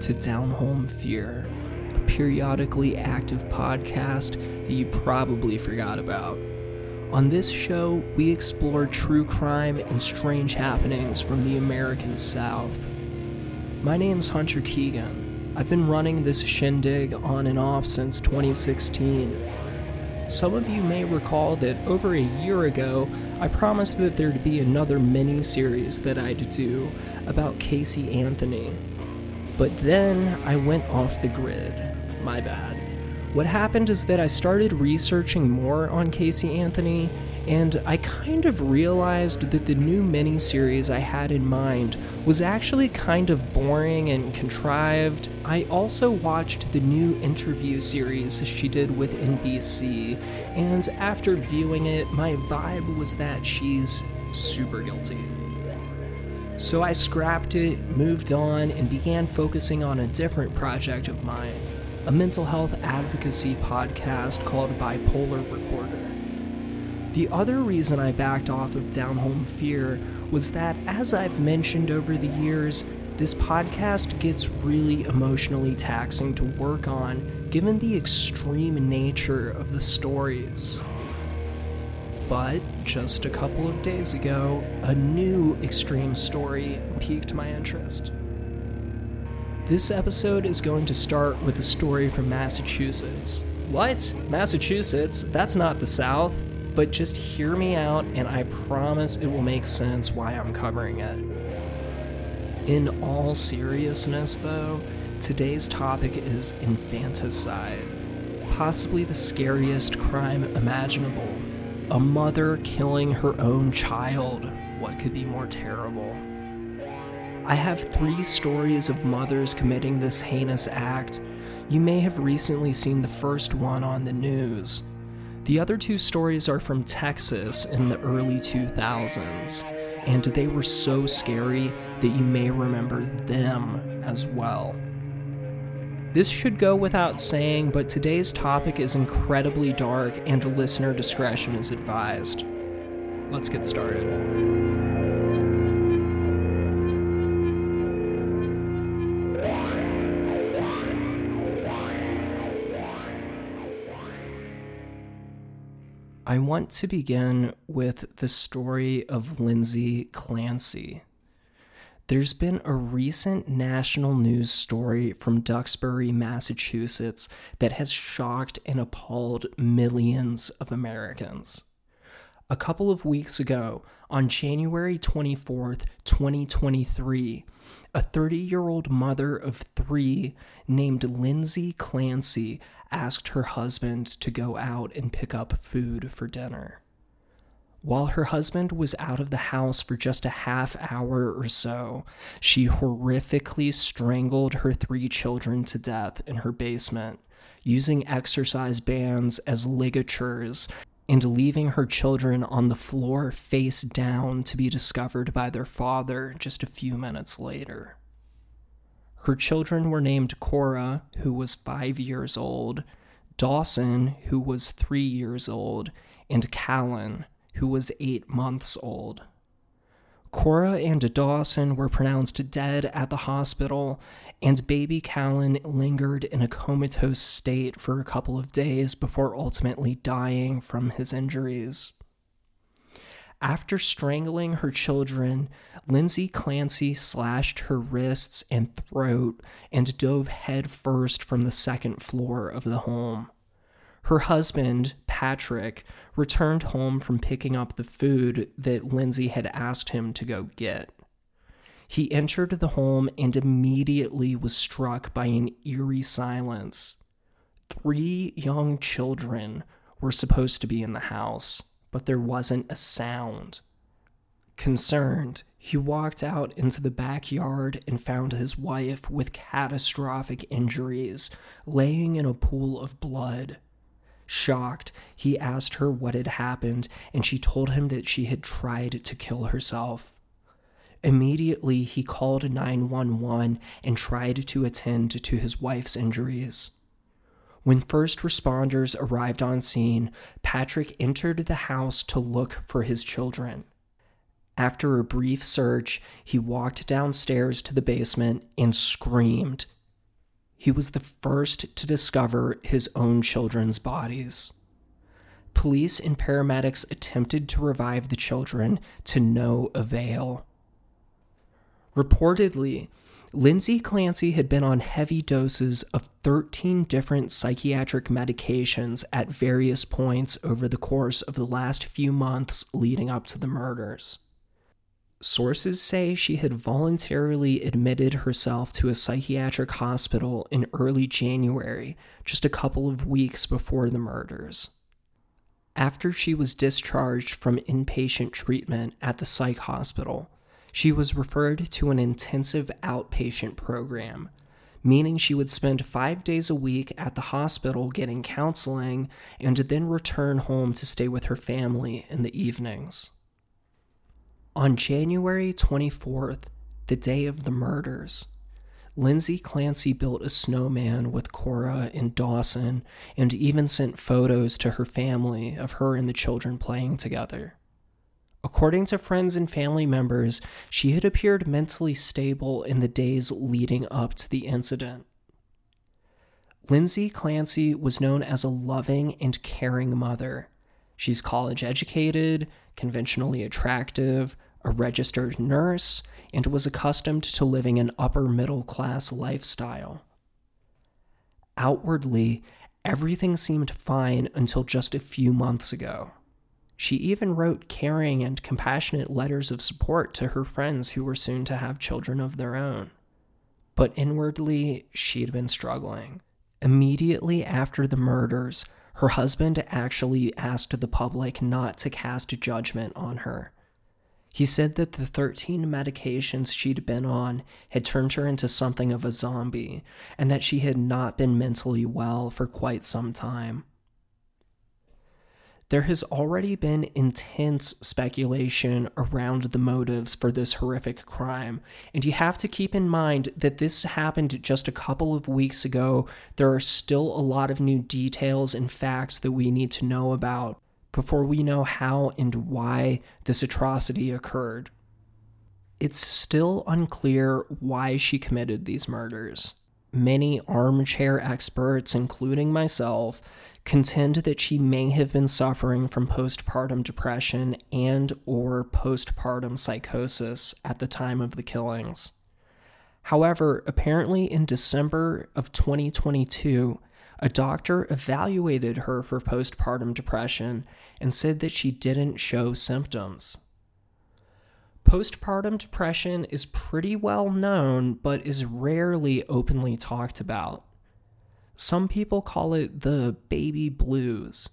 to Down Home Fear, a periodically active podcast that you probably forgot about. On this show, we explore true crime and strange happenings from the American South. My name's Hunter Keegan. I've been running this shindig on and off since 2016. Some of you may recall that over a year ago, I promised that there'd be another mini series that I'd do about Casey Anthony. But then I went off the grid. My bad. What happened is that I started researching more on Casey Anthony, and I kind of realized that the new miniseries I had in mind was actually kind of boring and contrived. I also watched the new interview series she did with NBC, and after viewing it, my vibe was that she's super guilty. So I scrapped it, moved on, and began focusing on a different project of mine a mental health advocacy podcast called Bipolar Recorder. The other reason I backed off of Down Home Fear was that, as I've mentioned over the years, this podcast gets really emotionally taxing to work on given the extreme nature of the stories. But just a couple of days ago, a new extreme story piqued my interest. This episode is going to start with a story from Massachusetts. What? Massachusetts? That's not the South. But just hear me out, and I promise it will make sense why I'm covering it. In all seriousness, though, today's topic is infanticide. Possibly the scariest crime imaginable. A mother killing her own child. What could be more terrible? I have three stories of mothers committing this heinous act. You may have recently seen the first one on the news. The other two stories are from Texas in the early 2000s, and they were so scary that you may remember them as well. This should go without saying, but today's topic is incredibly dark and listener discretion is advised. Let's get started. I want to begin with the story of Lindsay Clancy. There's been a recent national news story from Duxbury, Massachusetts that has shocked and appalled millions of Americans. A couple of weeks ago, on January 24th, 2023, a 30 year old mother of three named Lindsay Clancy asked her husband to go out and pick up food for dinner. While her husband was out of the house for just a half hour or so, she horrifically strangled her three children to death in her basement, using exercise bands as ligatures and leaving her children on the floor face down to be discovered by their father just a few minutes later. Her children were named Cora, who was five years old, Dawson, who was three years old, and Callan, who was eight months old. Cora and Dawson were pronounced dead at the hospital, and baby Callan lingered in a comatose state for a couple of days before ultimately dying from his injuries. After strangling her children, Lindsay Clancy slashed her wrists and throat and dove headfirst from the second floor of the home. Her husband, Patrick, returned home from picking up the food that Lindsay had asked him to go get. He entered the home and immediately was struck by an eerie silence. Three young children were supposed to be in the house but there wasn't a sound. Concerned, he walked out into the backyard and found his wife with catastrophic injuries, laying in a pool of blood. Shocked, he asked her what had happened, and she told him that she had tried to kill herself. Immediately, he called 911 and tried to attend to his wife's injuries. When first responders arrived on scene, Patrick entered the house to look for his children. After a brief search, he walked downstairs to the basement and screamed. He was the first to discover his own children's bodies. Police and paramedics attempted to revive the children to no avail. Reportedly, Lindsay Clancy had been on heavy doses of 13 different psychiatric medications at various points over the course of the last few months leading up to the murders. Sources say she had voluntarily admitted herself to a psychiatric hospital in early January, just a couple of weeks before the murders. After she was discharged from inpatient treatment at the psych hospital, she was referred to an intensive outpatient program, meaning she would spend five days a week at the hospital getting counseling and then return home to stay with her family in the evenings. On January 24th, the day of the murders, Lindsay Clancy built a snowman with Cora and Dawson and even sent photos to her family of her and the children playing together. According to friends and family members, she had appeared mentally stable in the days leading up to the incident. Lindsay Clancy was known as a loving and caring mother. She's college educated, conventionally attractive, a registered nurse, and was accustomed to living an upper middle class lifestyle. Outwardly, everything seemed fine until just a few months ago. She even wrote caring and compassionate letters of support to her friends who were soon to have children of their own. But inwardly, she'd been struggling. Immediately after the murders, her husband actually asked the public not to cast judgment on her he said that the 13 medications she'd been on had turned her into something of a zombie, and that she had not been mentally well for quite some time. There has already been intense speculation around the motives for this horrific crime, and you have to keep in mind that this happened just a couple of weeks ago. There are still a lot of new details and facts that we need to know about before we know how and why this atrocity occurred. It's still unclear why she committed these murders. Many armchair experts, including myself, contend that she may have been suffering from postpartum depression and or postpartum psychosis at the time of the killings. However, apparently in December of 2022, a doctor evaluated her for postpartum depression and said that she didn't show symptoms. Postpartum depression is pretty well known, but is rarely openly talked about. Some people call it the baby blues.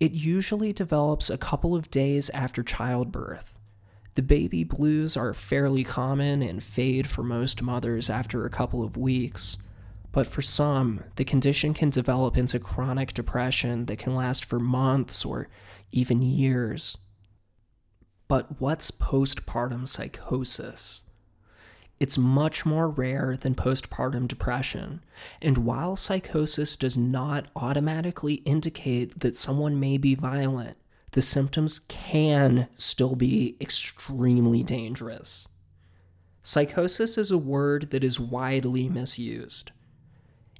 It usually develops a couple of days after childbirth. The baby blues are fairly common and fade for most mothers after a couple of weeks. But for some, the condition can develop into chronic depression that can last for months or even years. But what's postpartum psychosis? It's much more rare than postpartum depression, and while psychosis does not automatically indicate that someone may be violent, the symptoms can still be extremely dangerous. Psychosis is a word that is widely misused.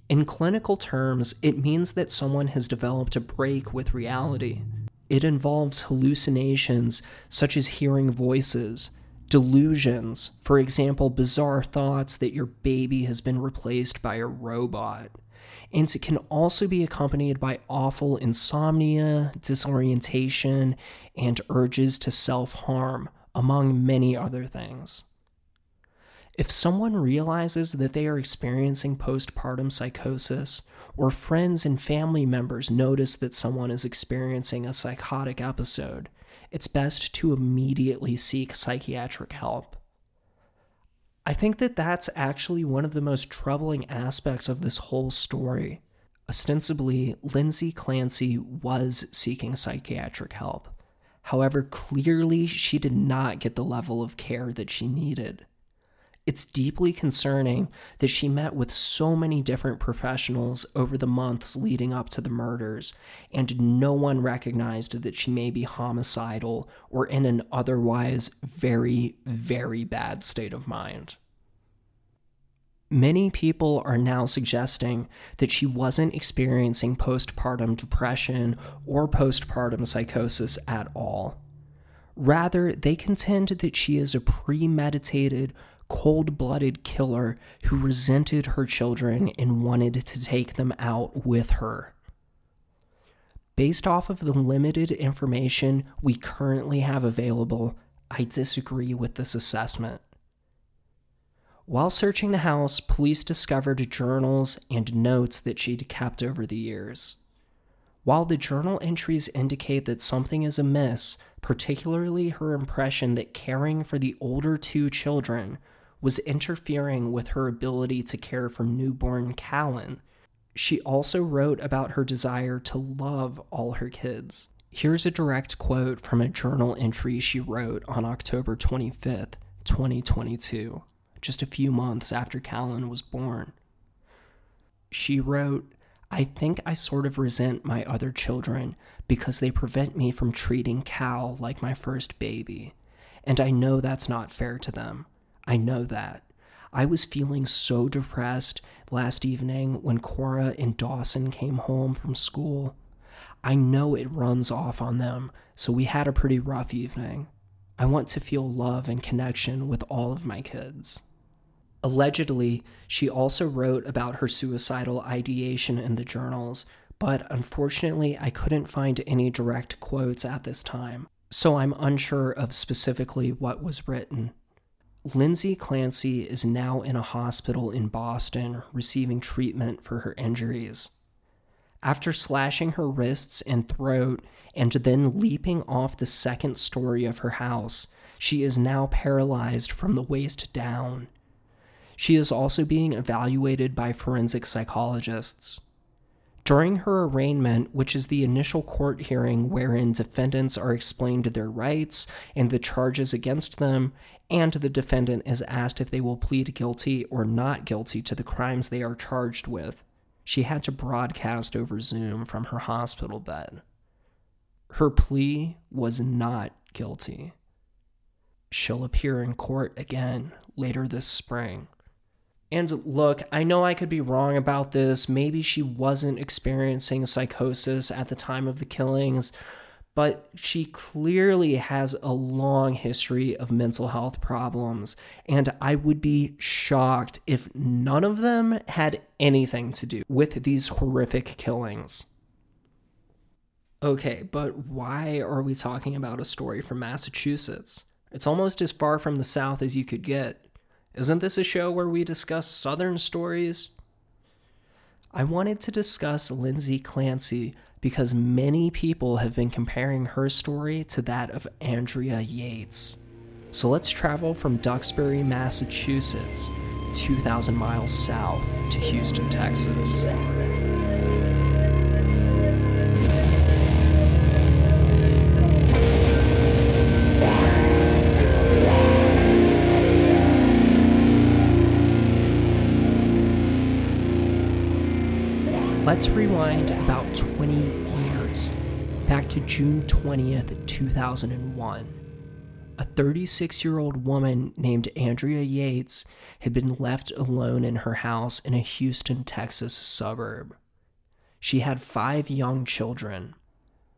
In clinical terms, it means that someone has developed a break with reality. It involves hallucinations such as hearing voices, delusions, for example, bizarre thoughts that your baby has been replaced by a robot. And it can also be accompanied by awful insomnia, disorientation, and urges to self harm, among many other things. If someone realizes that they are experiencing postpartum psychosis, or friends and family members notice that someone is experiencing a psychotic episode, it's best to immediately seek psychiatric help. I think that that's actually one of the most troubling aspects of this whole story. Ostensibly, Lindsay Clancy was seeking psychiatric help. However, clearly she did not get the level of care that she needed It's deeply concerning that she met with so many different professionals over the months leading up to the murders, and no one recognized that she may be homicidal or in an otherwise very, very bad state of mind. Many people are now suggesting that she wasn't experiencing postpartum depression or postpartum psychosis at all. Rather, they contend that she is a premeditated, cold blooded killer who resented her children and wanted to take them out with her. Based off of the limited information we currently have available, I disagree with this assessment. While searching the house, police discovered journals and notes that she'd kept over the years. While the journal entries indicate that something is amiss, particularly her impression that caring for the older two children was interfering with her ability to care for newborn Callan. She also wrote about her desire to love all her kids. Here's a direct quote from a journal entry she wrote on October 25th, 2022, just a few months after Callan was born. She wrote, I think I sort of resent my other children because they prevent me from treating Cal like my first baby. And I know that's not fair to them. I know that. I was feeling so depressed last evening when Cora and Dawson came home from school. I know it runs off on them, so we had a pretty rough evening. I want to feel love and connection with all of my kids. Allegedly, she also wrote about her suicidal ideation in the journals, but unfortunately, I couldn't find any direct quotes at this time, so I'm unsure of specifically what was written. Lindsay Clancy is now in a hospital in Boston receiving treatment for her injuries. After slashing her wrists and throat and then leaping off the second story of her house, she is now paralyzed from the waist down. She is also being evaluated by forensic psychologists. During her arraignment, which is the initial court hearing wherein defendants are explained their rights and the charges against them, and the defendant is asked if they will plead guilty or not guilty to the crimes they are charged with, she had to broadcast over Zoom from her hospital bed. Her plea was not guilty. She'll appear in court again later this spring. And look, I know I could be wrong about this. Maybe she wasn't experiencing psychosis at the time of the killings, but she clearly has a long history of mental health problems. And I would be shocked if none of them had anything to do with these horrific killings. Okay, but why are we talking about a story from Massachusetts? It's almost as far from the South as you could get. Isn't this a show where we discuss Southern stories? I wanted to discuss Lindsay Clancy because many people have been comparing her story to that of Andrea Yates. So let's travel from Duxbury, Massachusetts, 2,000 miles south to Houston, Texas. Let's rewind about 20 years, back to June 20th, 2001. A 36 year old woman named Andrea Yates had been left alone in her house in a Houston, Texas suburb. She had five young children.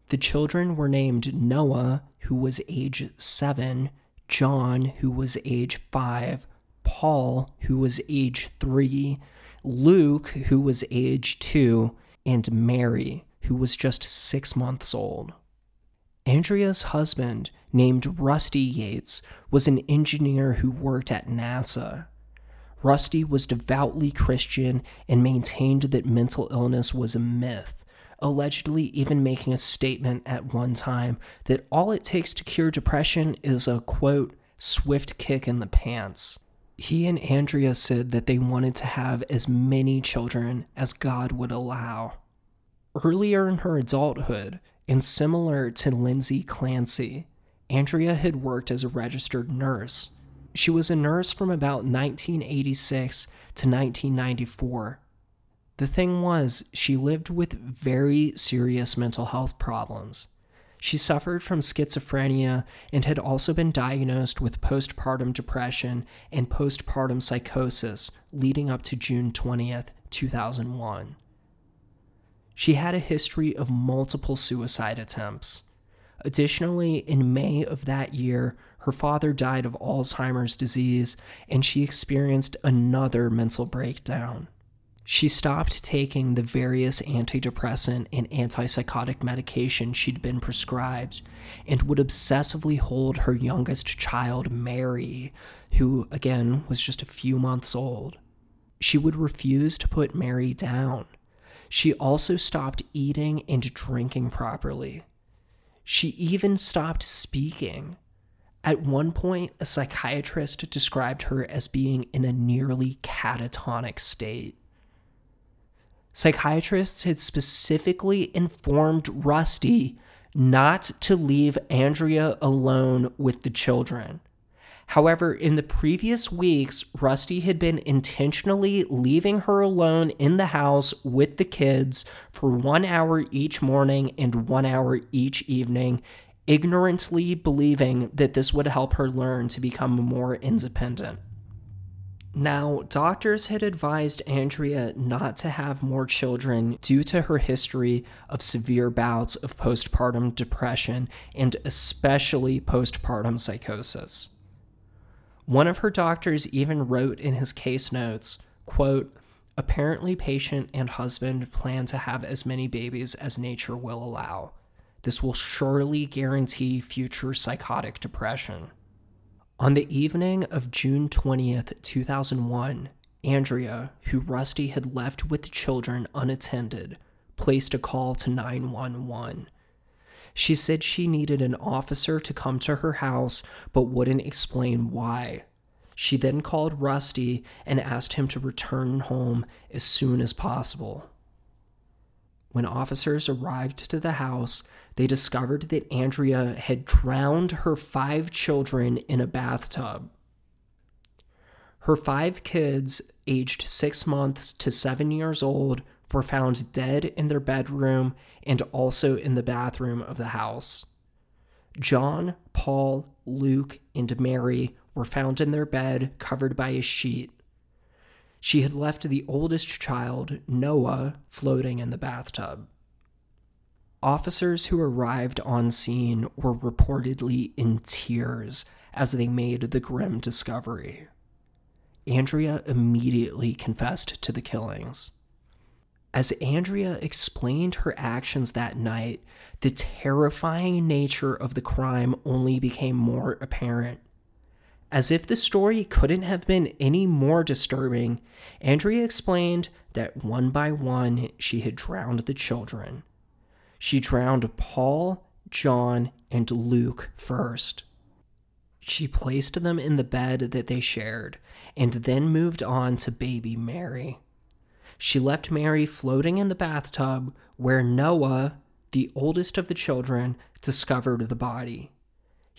The children were named Noah, who was age seven, John, who was age five, Paul, who was age three, Luke, who was age two, and Mary, who was just six months old. Andrea's husband, named Rusty Yates, was an engineer who worked at NASA. Rusty was devoutly Christian and maintained that mental illness was a myth, allegedly even making a statement at one time that all it takes to cure depression is a quote, swift kick in the pants he and Andrea said that they wanted to have as many children as God would allow. Earlier in her adulthood, and similar to Lindsay Clancy, Andrea had worked as a registered nurse. She was a nurse from about 1986 to 1994. The thing was, she lived with very serious mental health problems. She suffered from schizophrenia and had also been diagnosed with postpartum depression and postpartum psychosis leading up to June 20th, 2001. She had a history of multiple suicide attempts. Additionally, in May of that year, her father died of Alzheimer's disease and she experienced another mental breakdown. She stopped taking the various antidepressant and antipsychotic medication she'd been prescribed and would obsessively hold her youngest child, Mary, who, again, was just a few months old. She would refuse to put Mary down. She also stopped eating and drinking properly. She even stopped speaking. At one point, a psychiatrist described her as being in a nearly catatonic state. Psychiatrists had specifically informed Rusty not to leave Andrea alone with the children. However, in the previous weeks, Rusty had been intentionally leaving her alone in the house with the kids for one hour each morning and one hour each evening, ignorantly believing that this would help her learn to become more independent. Now, doctors had advised Andrea not to have more children due to her history of severe bouts of postpartum depression and especially postpartum psychosis. One of her doctors even wrote in his case notes, quote, Apparently, patient and husband plan to have as many babies as nature will allow. This will surely guarantee future psychotic depression. On the evening of June 20th, 2001, Andrea, who Rusty had left with the children unattended, placed a call to 911. She said she needed an officer to come to her house but wouldn't explain why. She then called Rusty and asked him to return home as soon as possible. When officers arrived to the house, they discovered that Andrea had drowned her five children in a bathtub. Her five kids, aged six months to seven years old, were found dead in their bedroom and also in the bathroom of the house. John, Paul, Luke, and Mary were found in their bed covered by a sheet. She had left the oldest child, Noah, floating in the bathtub. Officers who arrived on scene were reportedly in tears as they made the grim discovery. Andrea immediately confessed to the killings. As Andrea explained her actions that night, the terrifying nature of the crime only became more apparent. As if the story couldn't have been any more disturbing, Andrea explained that one by one she had drowned the children she drowned Paul, John, and Luke first. She placed them in the bed that they shared and then moved on to baby Mary. She left Mary floating in the bathtub where Noah, the oldest of the children, discovered the body.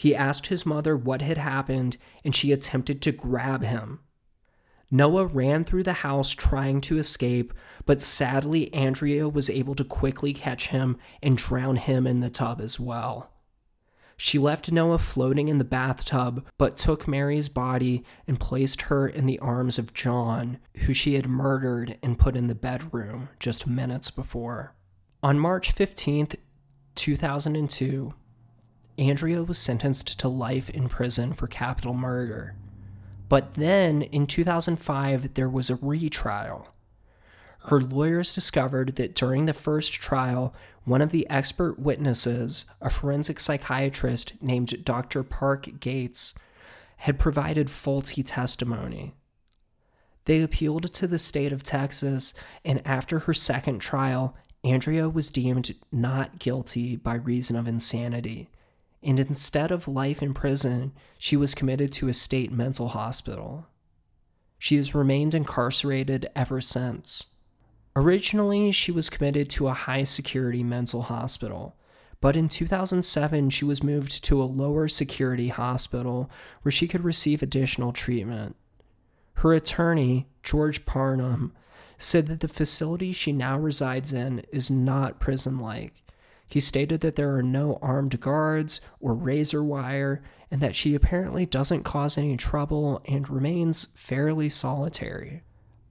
He asked his mother what had happened and she attempted to grab him. Noah ran through the house trying to escape, but sadly, Andrea was able to quickly catch him and drown him in the tub as well. She left Noah floating in the bathtub, but took Mary's body and placed her in the arms of John, who she had murdered and put in the bedroom just minutes before. On March 15th, 2002, Andrea was sentenced to life in prison for capital murder. But then in 2005, there was a retrial. Her lawyers discovered that during the first trial, one of the expert witnesses, a forensic psychiatrist named Dr. Park Gates, had provided faulty testimony. They appealed to the state of Texas, and after her second trial, Andrea was deemed not guilty by reason of insanity and instead of life in prison, she was committed to a state mental hospital. She has remained incarcerated ever since. Originally, she was committed to a high security mental hospital, But in 2007, she was moved to a lower security hospital where she could receive additional treatment. Her attorney, George Parnham, said that the facility she now resides in is not prison like. He stated that there are no armed guards or razor wire, and that she apparently doesn't cause any trouble and remains fairly solitary.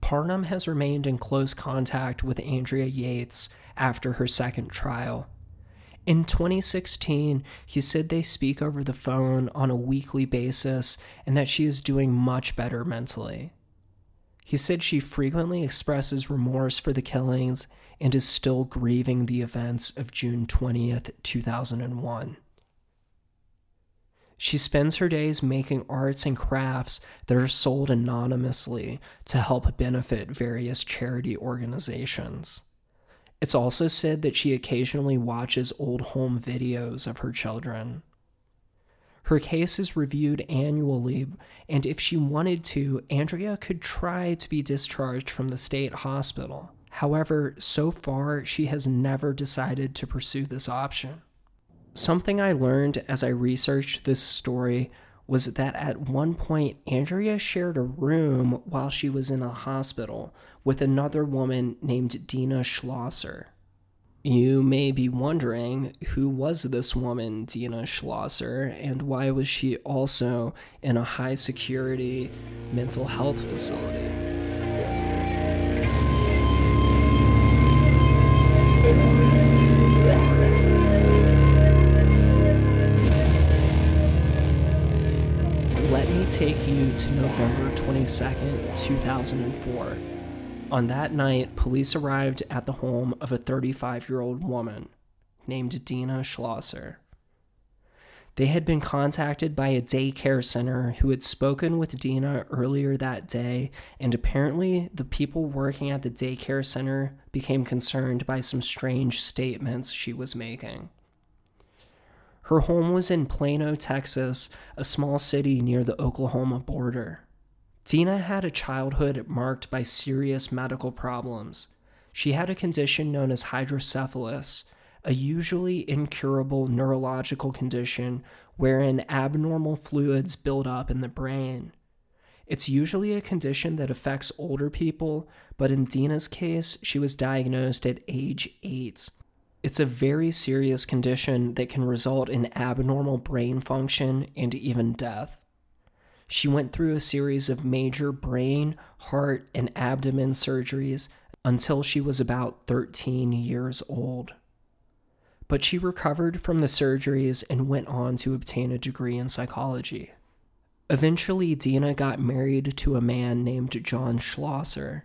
Parnham has remained in close contact with Andrea Yates after her second trial. In 2016, he said they speak over the phone on a weekly basis and that she is doing much better mentally. He said she frequently expresses remorse for the killings and is still grieving the events of June 20th, 2001. She spends her days making arts and crafts that are sold anonymously to help benefit various charity organizations. It's also said that she occasionally watches old home videos of her children. Her case is reviewed annually, and if she wanted to, Andrea could try to be discharged from the state hospital. However, so far, she has never decided to pursue this option. Something I learned as I researched this story was that at one point, Andrea shared a room while she was in a hospital with another woman named Dina Schlosser. You may be wondering who was this woman, Dina Schlosser, and why was she also in a high security mental health facility? To November 22nd, 2004. On that night, police arrived at the home of a 35 year old woman named Dina Schlosser. They had been contacted by a daycare center who had spoken with Dina earlier that day, and apparently the people working at the daycare center became concerned by some strange statements she was making. Her home was in Plano, Texas, a small city near the Oklahoma border. Dina had a childhood marked by serious medical problems. She had a condition known as hydrocephalus, a usually incurable neurological condition wherein abnormal fluids build up in the brain. It's usually a condition that affects older people, but in Dina's case, she was diagnosed at age 8. It's a very serious condition that can result in abnormal brain function and even death. She went through a series of major brain, heart, and abdomen surgeries until she was about 13 years old. But she recovered from the surgeries and went on to obtain a degree in psychology. Eventually, Dina got married to a man named John Schlosser.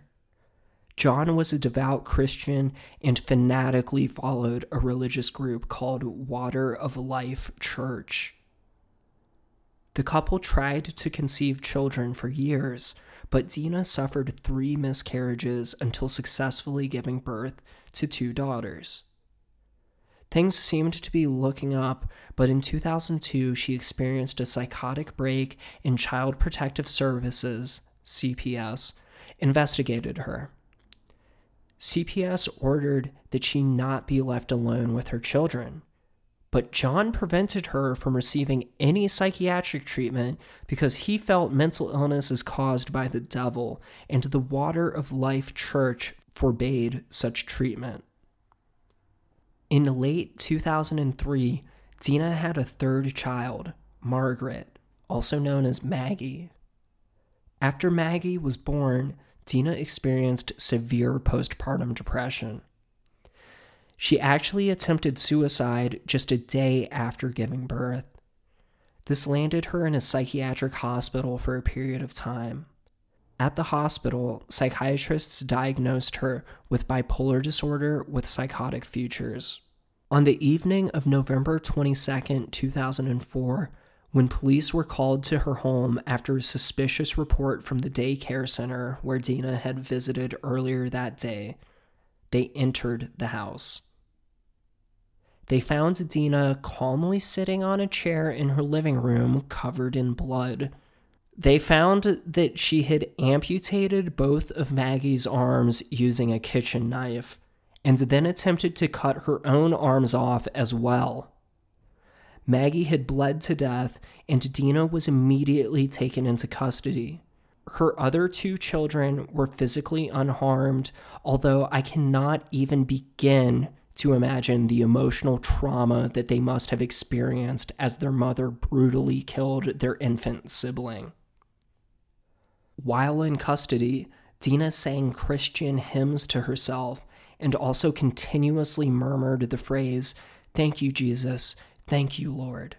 John was a devout Christian and fanatically followed a religious group called Water of Life Church. The couple tried to conceive children for years, but Dina suffered three miscarriages until successfully giving birth to two daughters. Things seemed to be looking up, but in 2002 she experienced a psychotic break and Child Protective Services, CPS, investigated her. CPS ordered that she not be left alone with her children. But John prevented her from receiving any psychiatric treatment because he felt mental illness is caused by the devil, and the Water of Life Church forbade such treatment. In late 2003, Dina had a third child, Margaret, also known as Maggie. After Maggie was born, Dina experienced severe postpartum depression. She actually attempted suicide just a day after giving birth. This landed her in a psychiatric hospital for a period of time. At the hospital, psychiatrists diagnosed her with bipolar disorder with psychotic features. On the evening of November 22, 2004, when police were called to her home after a suspicious report from the daycare center where Dina had visited earlier that day, they entered the house. They found Dina calmly sitting on a chair in her living room covered in blood. They found that she had amputated both of Maggie's arms using a kitchen knife, and then attempted to cut her own arms off as well. Maggie had bled to death, and Dina was immediately taken into custody. Her other two children were physically unharmed, although I cannot even begin to imagine the emotional trauma that they must have experienced as their mother brutally killed their infant sibling. While in custody, Dina sang Christian hymns to herself and also continuously murmured the phrase, Thank you, Jesus. Thank you, Lord.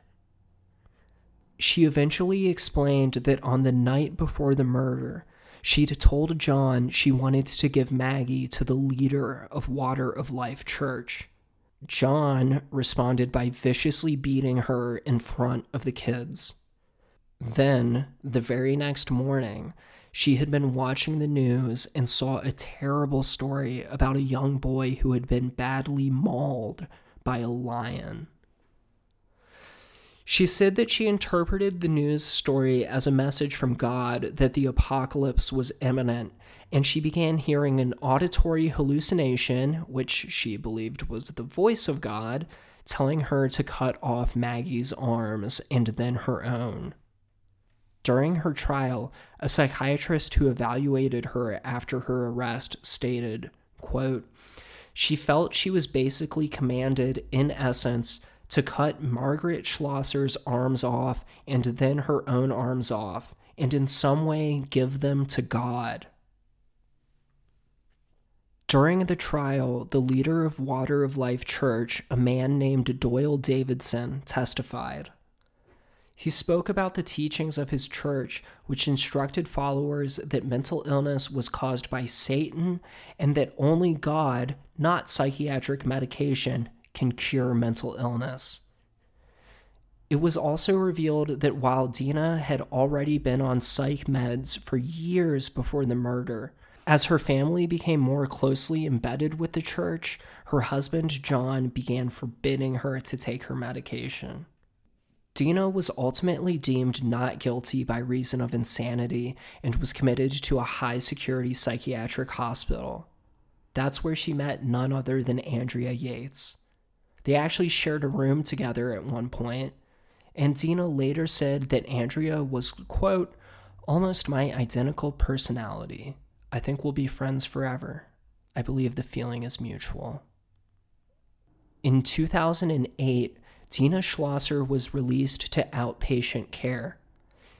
She eventually explained that on the night before the murder, she'd told John she wanted to give Maggie to the leader of Water of Life Church. John responded by viciously beating her in front of the kids. Then, the very next morning, she had been watching the news and saw a terrible story about a young boy who had been badly mauled by a lion. She said that she interpreted the news story as a message from God that the apocalypse was imminent, and she began hearing an auditory hallucination, which she believed was the voice of God, telling her to cut off Maggie's arms and then her own. During her trial, a psychiatrist who evaluated her after her arrest stated, quote, she felt she was basically commanded, in essence, to cut Margaret Schlosser's arms off and then her own arms off, and in some way give them to God. During the trial, the leader of Water of Life Church, a man named Doyle Davidson, testified. He spoke about the teachings of his church, which instructed followers that mental illness was caused by Satan and that only God, not psychiatric medication, can cure mental illness. It was also revealed that while Dina had already been on psych meds for years before the murder, as her family became more closely embedded with the church, her husband John began forbidding her to take her medication. Dina was ultimately deemed not guilty by reason of insanity and was committed to a high security psychiatric hospital. That's where she met none other than Andrea Yates. They actually shared a room together at one point, and Dina later said that Andrea was, quote, almost my identical personality. I think we'll be friends forever. I believe the feeling is mutual. In 2008, Dina Schlosser was released to outpatient care.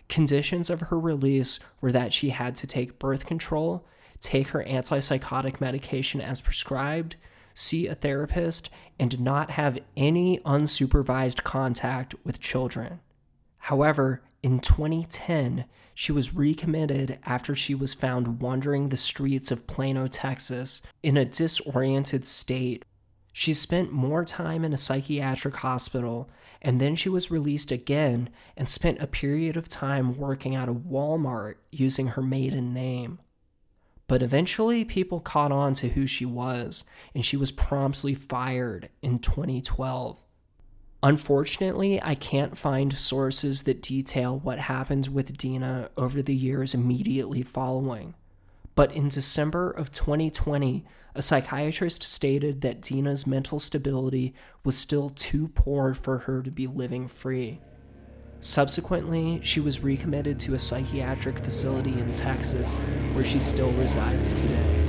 Conditions of her release were that she had to take birth control, take her antipsychotic medication as prescribed, see a therapist, and not have any unsupervised contact with children. However, in 2010, she was recommitted after she was found wandering the streets of Plano, Texas, in a disoriented state she spent more time in a psychiatric hospital, and then she was released again and spent a period of time working at a Walmart using her maiden name. But eventually, people caught on to who she was, and she was promptly fired in 2012. Unfortunately, I can't find sources that detail what happened with Dina over the years immediately following. But in December of 2020, a psychiatrist stated that Dina's mental stability was still too poor for her to be living free. Subsequently, she was recommitted to a psychiatric facility in Texas, where she still resides today.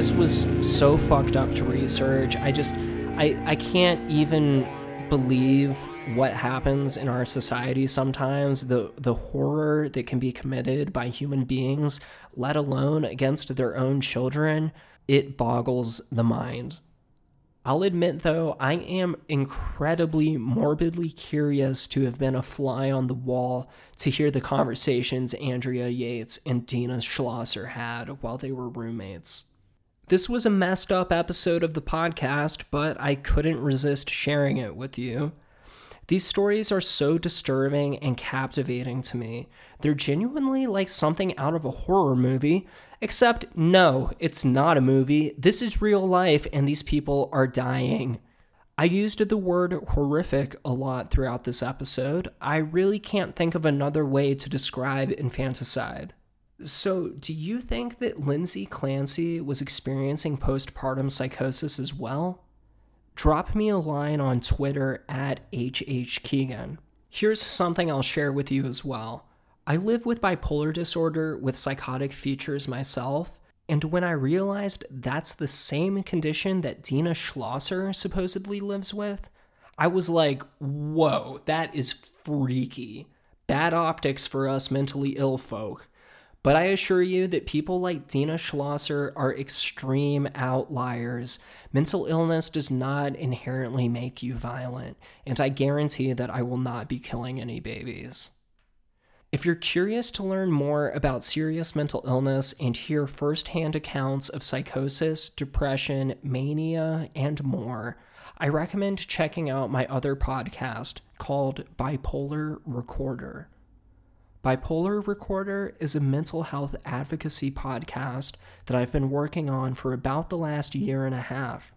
this was so fucked up to research. I just, I, I can't even believe what happens in our society sometimes the the horror that can be committed by human beings let alone against their own children it boggles the mind. I'll admit though I am incredibly morbidly curious to have been a fly on the wall to hear the conversations Andrea Yates and Dina Schlosser had while they were roommates this was a messed up episode of the podcast, but I couldn't resist sharing it with you. These stories are so disturbing and captivating to me. They're genuinely like something out of a horror movie, except no, it's not a movie. This is real life, and these people are dying. I used the word horrific a lot throughout this episode. I really can't think of another way to describe infanticide. So, do you think that Lindsay Clancy was experiencing postpartum psychosis as well? drop me a line on Twitter at HHKeegan. Here's something I'll share with you as well. I live with bipolar disorder with psychotic features myself, and when I realized that's the same condition that Dena Schlosser supposedly lives with, I was like, whoa, that is freaky. Bad optics for us mentally ill folk. But I assure you that people like Dena Schlosser are extreme outliers. Mental illness does not inherently make you violent, and I guarantee that I will not be killing any babies. If you're curious to learn more about serious mental illness and hear firsthand accounts of psychosis, depression, mania, and more, I recommend checking out my other podcast called Bipolar Recorder. Bipolar Recorder is a mental health advocacy podcast that I've been working on for about the last year and a half.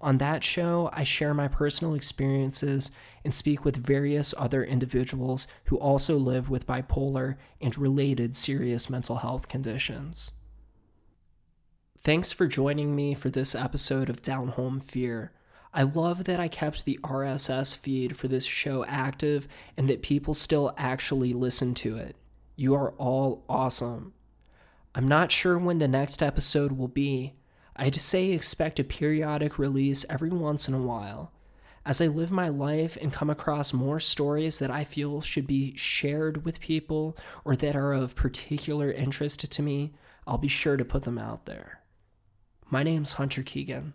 On that show, I share my personal experiences and speak with various other individuals who also live with bipolar and related serious mental health conditions. Thanks for joining me for this episode of Down Home Fear. I love that I kept the RSS feed for this show active and that people still actually listen to it. You are all awesome. I'm not sure when the next episode will be. I'd say expect a periodic release every once in a while. As I live my life and come across more stories that I feel should be shared with people or that are of particular interest to me, I'll be sure to put them out there. My name's Hunter Keegan.